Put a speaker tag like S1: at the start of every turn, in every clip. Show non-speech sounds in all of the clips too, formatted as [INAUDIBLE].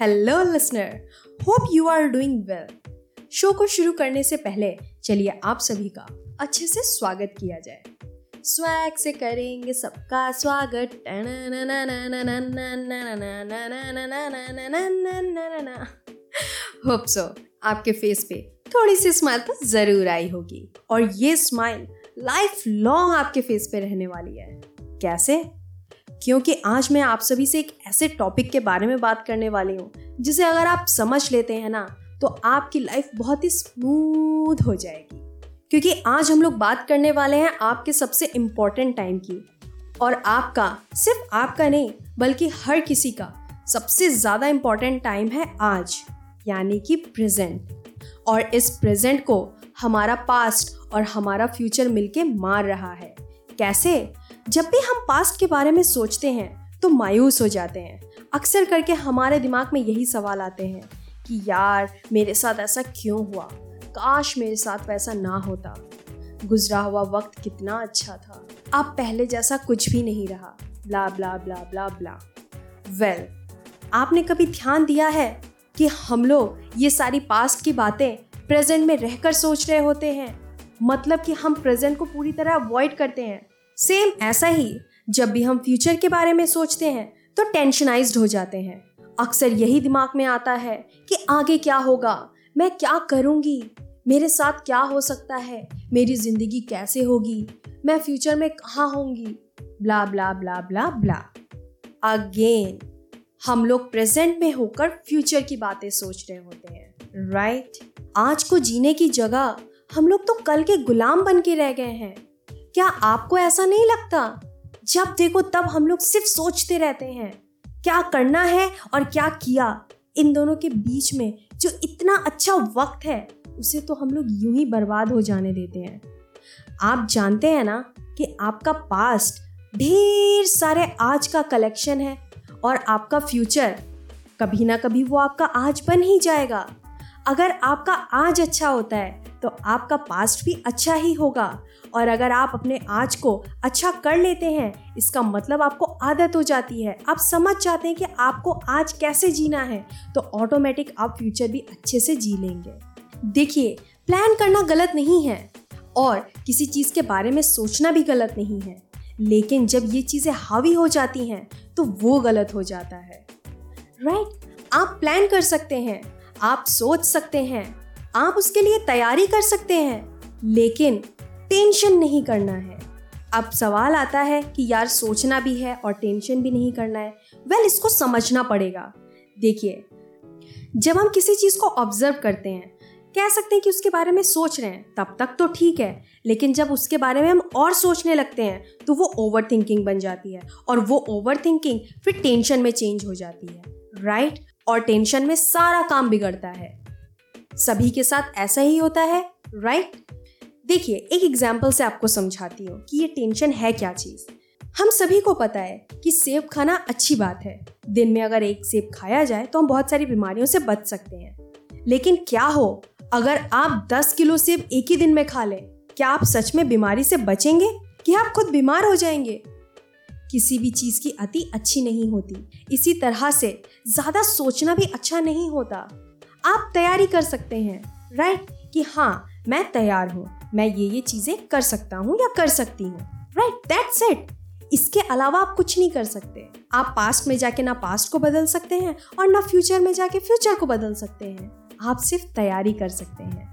S1: Hello listener hope you are doing well show को शुरू करने से पहले चलिए आप सभी का अच्छे से स्वागत किया जाए। स्वैग से करेंगे सबका स्वागत। होप सो आपके फेस पे थोड़ी सी स्माइल तो ज़रूर आई होगी और ये स्माइल लाइफ लॉन्ग आपके फेस पे रहने वाली है कैसे क्योंकि आज मैं आप सभी से एक ऐसे टॉपिक के बारे में बात करने वाली हूँ, जिसे अगर आप समझ लेते हैं ना तो आपकी लाइफ बहुत ही स्मूथ हो जाएगी। क्योंकि आज हम लोग बात करने वाले हैं आपके सबसे इम्पोर्टेंट टाइम की। और आपका, सिर्फ़ आपका नहीं, बल्कि हर किसी का सबसे ज़्यादा इंपॉर्टेंट टाइम है आज, यानी कि प्रेजेंट और इस प्रेजेंट को हमारा पास्ट और हमारा फ्यूचर मिलके मार रहा है। कैसे? जब भी हम पास्ट के बारे में सोचते हैं तो मायूस हो जाते हैं। अक्सर करके हमारे दिमाग में यही सवाल आते हैं कि यार मेरे साथ ऐसा क्यों हुआ? काश मेरे साथ वैसा ना होता। गुजरा हुआ वक्त कितना अच्छा था। अब पहले जैसा कुछ भी नहीं रहा। Blah blah blah blah blah well well, आपने कभी ध्यान दिया है कि हम लोग ये सारी पास्ट की बातें प्रेजेंट में रहकर सोच रहे होते हैं? मतलब कि हम प्रेजेंट को पूरी तरह अवॉइड करते हैं? सेम ऐसा ही, जब भी हम फ्यूचर के बारे में सोचते हैं तो टेंशनाइज्ड हो जाते हैं। अक्सर यही दिमाग में आता है कि आगे क्या होगा, मैं क्या करूँगी, मेरे साथ क्या हो सकता है, मेरी ज़िंदगी कैसे होगी, मैं फ्यूचर में कहाँ होंगी blah blah blah blah blah again हम लोग प्रेजेंट में होकर फ्यूचर की बातें सोच रहे होते हैं राइट right? आज को जीने की जगह हम लोग तो कल के गुलाम बन के रह गए हैं। क्या आपको ऐसा नहीं लगता? जब देखो, तब हम लोग सिर्फ़ सोचते रहते हैं, क्या करना है और क्या किया। इन दोनों के बीच में जो इतना अच्छा वक्त है, उसे तो हम लोग यूँ ही बर्बाद हो जाने देते हैं। आप जानते हैं ना कि आपका पास्ट ढेर सारे आज का कलेक्शन है और आपका फ्यूचर कभी ना कभी वो आपका आज बन ही जाएगा। अगर आपका आज अच्छा होता है तो आपका पास्ट भी अच्छा ही होगा। और अगर आप अपने आज को अच्छा कर लेते हैं, इसका मतलब आपको आदत हो जाती है। आप समझ जाते हैं कि आपको आज कैसे जीना है तो ऑटोमेटिक आप फ्यूचर भी अच्छे से जी लेंगे। देखिए प्लान करना गलत नहीं है, और किसी चीज़ के बारे में सोचना भी गलत नहीं है। लेकिन जब ये चीज़ें हावी हो जाती हैं तो वो गलत हो जाता है। Right right? आप प्लान कर सकते हैं, आप सोच सकते हैं आप उसके लिए तैयारी कर सकते हैं, लेकिन टेंशन नहीं करना है। अब सवाल आता है कि यार सोचना भी है और टेंशन भी नहीं करना है, वेल इसको समझना पड़ेगा। देखिए, जब हम किसी चीज़ को ऑब्ज़र्व करते हैं, कह सकते हैं कि उसके बारे में सोच रहे हैं, तब तक तो ठीक है, लेकिन जब उसके बारे में हम और सोचने लगते हैं तो वो ओवर थिंकिंग बन जाती है और वो ओवर थिंकिंग फिर टेंशन में चेंज हो जाती है राइट और टेंशन में सारा काम बिगड़ता है। सभी के साथ ऐसा ही होता है राइट देखिए, एक एग्ज़ाम्पल से आपको समझाती हूँ कि ये टेंशन है क्या चीज़। हम सभी को पता है कि सेब खाना अच्छी बात है। दिन में अगर एक सेब खाया जाए तो हम बहुत सारी बीमारियों से बच सकते हैं। लेकिन क्या हो, अगर आप 10 किलो सेब एक ही दिन में खा लें, क्या आप सच में बीमारी से बचेंगे? कि आप खुद बीमार हो जाएँगे? किसी भी चीज़ की अति अच्छी नहीं होती। इसी तरह से ज़्यादा सोचना भी अच्छा नहीं होता। आप तैयारी कर सकते हैं राइट कि हाँ मैं तैयार हूँ, मैं ये ये चीज़ें कर सकता हूँ या कर सकती हूँ राइट दैट्स इट इसके अलावा आप कुछ नहीं कर सकते। आप पास्ट में जाके ना पास्ट को बदल सकते हैं और ना फ्यूचर में जाके फ्यूचर को बदल सकते हैं। आप सिर्फ़ तैयारी कर सकते हैं।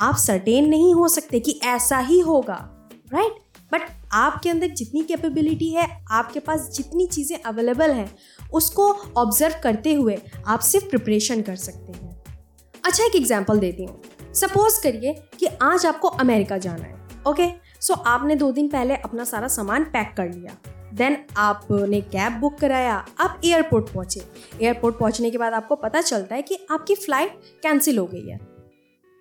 S1: आप सर्टेन नहीं हो सकते कि ऐसा ही होगा राइट बट आपके अंदर जितनी कैपेबिलिटी है, आपके पास जितनी चीज़ें अवेलेबल हैं, उसको ऑब्ज़र्व करते हुए आप सिर्फ़ प्रिपरेशन कर सकते हैं। अच्छा एक एग्ज़ाम्पल देती हूँ। सपोज़ करिए कि आज आपको अमेरिका जाना है ओके सो आपने दो दिन पहले अपना सारा सामान पैक कर लिया। देन आपने कैब बुक कराया, आप एयरपोर्ट पहुँचे। एयरपोर्ट पहुँचने के बाद आपको पता चलता है कि आपकी फ़्लाइट कैंसिल हो गई है।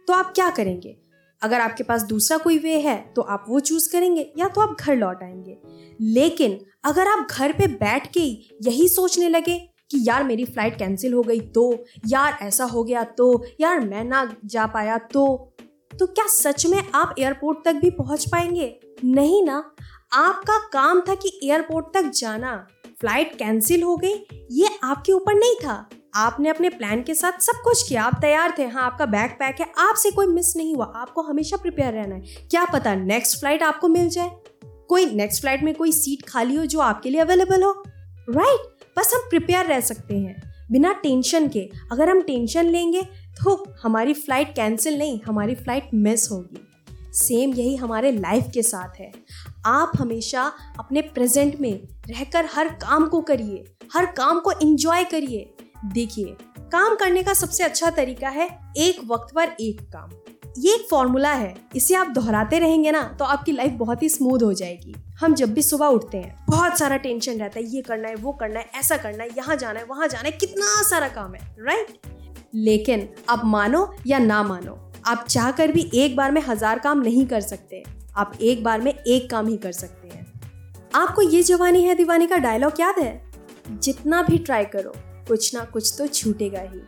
S1: तो आप क्या करेंगे? अगर आपके पास दूसरा कोई वे है तो आप वो चूज़ करेंगे, या तो आप घर लौट आएँगे। लेकिन अगर आप घर पे बैठ के यही सोचने लगे कि यार मेरी फ़्लाइट कैंसिल हो गई तो यार ऐसा हो गया तो यार मैं ना जा पाया तो तो क्या सच में आप एयरपोर्ट तक भी पहुँच पाएँगे? नहीं ना। आपका काम था कि एयरपोर्ट तक जाना। फ़्लाइट कैंसिल हो गई, ये आपके ऊपर नहीं था। आपने अपने प्लान के साथ सब कुछ किया। आप तैयार थे। हाँ आपका बैग पैक है। आपसे कोई मिस नहीं हुआ। आपको हमेशा प्रिपेयर रहना है। क्या पता नेक्स्ट फ़्लाइट आपको मिल जाए। कोई नेक्स्ट फ़्लाइट में कोई सीट खाली हो जो आपके लिए अवेलेबल हो। राइट? बस हम प्रिपेयर रह सकते हैं। बिना टेंशन के, अगर हम टेंशन लेंगे तो हमारी फ़्लाइट कैंसिल नहीं, हमारी फ़्लाइट मिस होगी। सेम यही हमारे लाइफ के साथ है। आप हमेशा अपने प्रेजेंट में रहकर हर काम को करिए, हर काम को इंजॉय करिए। देखिए, काम करने का सबसे अच्छा तरीका है एक वक्त पर एक काम। ये एक फॉर्मूला है। इसे आप दोहराते रहेंगे ना तो आपकी लाइफ बहुत ही स्मूथ हो जाएगी। हम जब भी सुबह उठते हैं, बहुत सारा टेंशन रहता है। ये करना है, वो करना है, ऐसा करना है, यहाँ जाना है, वहाँ जाना है, कितना सारा काम है राइट लेकिन आप मानो या ना मानो, आप चाह कर भी एक बार में हज़ार काम नहीं कर सकते। आप एक बार में एक काम ही कर सकते हैं। आपको ये जवानी है, दीवानी का डायलॉग याद है? जितना भी ट्राई करो, कुछ ना कुछ तो छूटेगा ही।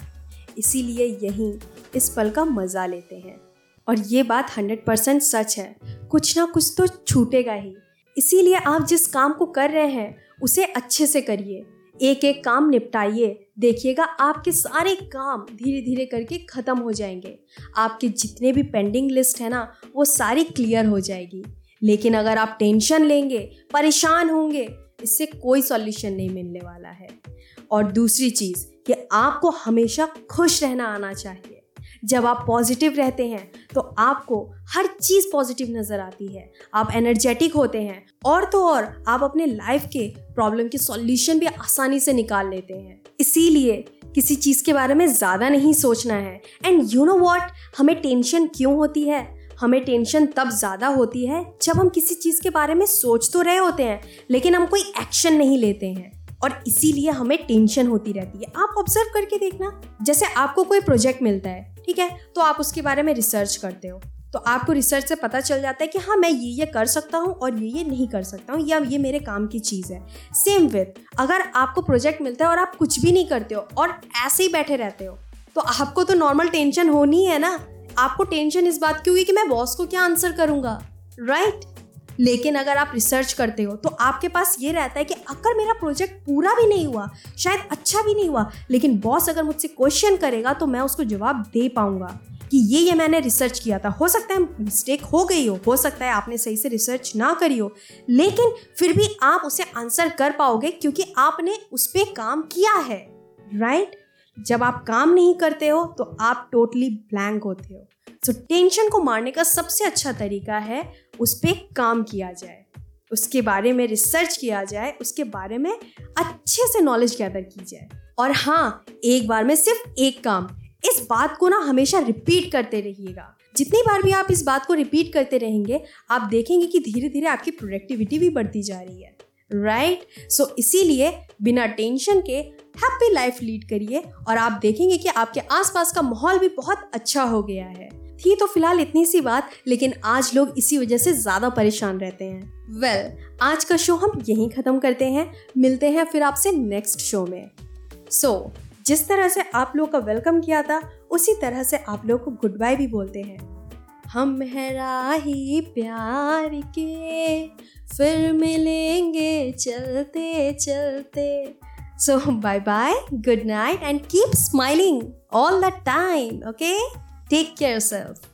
S1: इसीलिए यहीं इस पल का मज़ा लेते हैं। और ये बात हंड्रेड परसेंट सच है। कुछ ना कुछ तो छूटेगा ही। इसीलिए आप जिस काम को कर रहे हैं, उसे अच्छे से करिए। एक एक काम निपटाइए। देखिएगा आपके सारे काम धीरे धीरे करके ख़त्म हो जाएँगे। आपके जितने भी पेंडिंग लिस्ट है ना, वो सारी क्लियर हो जाएगी। लेकिन अगर आप टेंशन लेंगे, परेशान होंगे, इससे कोई सॉल्यूशन नहीं मिलने वाला है। और दूसरी चीज़, कि आपको हमेशा खुश रहना आना चाहिए। जब आप पॉजिटिव रहते हैं तो आपको हर चीज़ पॉजिटिव नज़र आती है। आप एनर्जेटिक होते हैं, और तो और आप अपने लाइफ के प्रॉब्लम के सॉल्यूशन भी आसानी से निकाल लेते हैं। इसीलिए किसी चीज़ के बारे में ज़्यादा नहीं सोचना है। एंड यू नो वॉट हमें टेंशन क्यों होती है? हमें टेंशन तब ज़्यादा होती है जब हम किसी चीज़ के बारे में सोच तो रहे होते हैं, लेकिन हम कोई एक्शन नहीं लेते हैं। और इसीलिए हमें टेंशन होती रहती है। आप ऑब्ज़र्व करके देखना, जैसे आपको कोई प्रोजेक्ट मिलता है, ठीक है? तो आप उसके बारे में रिसर्च करते हो। तो आपको रिसर्च से पता चल जाता है कि हाँ मैं ये ये कर सकता हूँ और ये ये नहीं कर सकता हूँ, या ये मेरे काम की चीज़ है। सेम विथ अगर आपको प्रोजेक्ट मिलता है और आप कुछ भी नहीं करते हो और ऐसे ही बैठे रहते हो तो आपको तो नॉर्मल टेंशन होनी है ना। आपको टेंशन इस बात की हुई कि मैं बॉस को क्या आंसर करूँगा राइट right? लेकिन अगर आप रिसर्च करते हो तो आपके पास ये रहता है कि अगर मेरा प्रोजेक्ट पूरा भी नहीं हुआ, शायद अच्छा भी नहीं हुआ, लेकिन बॉस अगर मुझसे क्वेश्चन करेगा तो मैं उसको जवाब दे पाऊँगा कि ये ये मैंने रिसर्च किया था। हो सकता है मिस्टेक हो गई हो हो सकता है आपने सही से रिसर्च ना करी हो, लेकिन फिर भी आप उसे आंसर कर पाओगे क्योंकि आपने उस पर काम किया है राइट जब आप काम नहीं करते हो तो आप टोटली ब्लैंक होते हो। सो so, टेंशन को मारने का सबसे अच्छा तरीका है उस पर काम किया जाए। उसके बारे में रिसर्च किया जाए उसके बारे में अच्छे से नॉलेज गैदर की जाए। और हाँ एक बार में सिर्फ़ एक काम इस बात को ना हमेशा रिपीट करते रहिएगा। जितनी बार भी आप इस बात को रिपीट करते रहेंगे आप देखेंगे कि धीरे धीरे आपकी प्रोडक्टिविटी भी बढ़ती जा रही है। Right right? सो so, इसीलिए बिना टेंशन के हैप्पी लाइफ लीड करिए और आप देखेंगे कि आपके आसपास का माहौल भी बहुत अच्छा हो गया है। थी तो फ़िलहाल इतनी सी बात लेकिन आज लोग इसी वजह से ज़्यादा परेशान रहते हैं। वेल well, आज का शो हम यहीं ख़त्म करते हैं। मिलते हैं फिर आपसे नेक्स्ट शो में। सो so, जिस तरह से आप लोग का वेलकम किया था उसी तरह से आप लोग को गुड बाय भी बोलते हैं। हम है राही प्यार के फिर मिलेंगे चलते चलते So, [LAUGHS] bye bye, good night, and keep smiling all the time, okay? Take care yourself.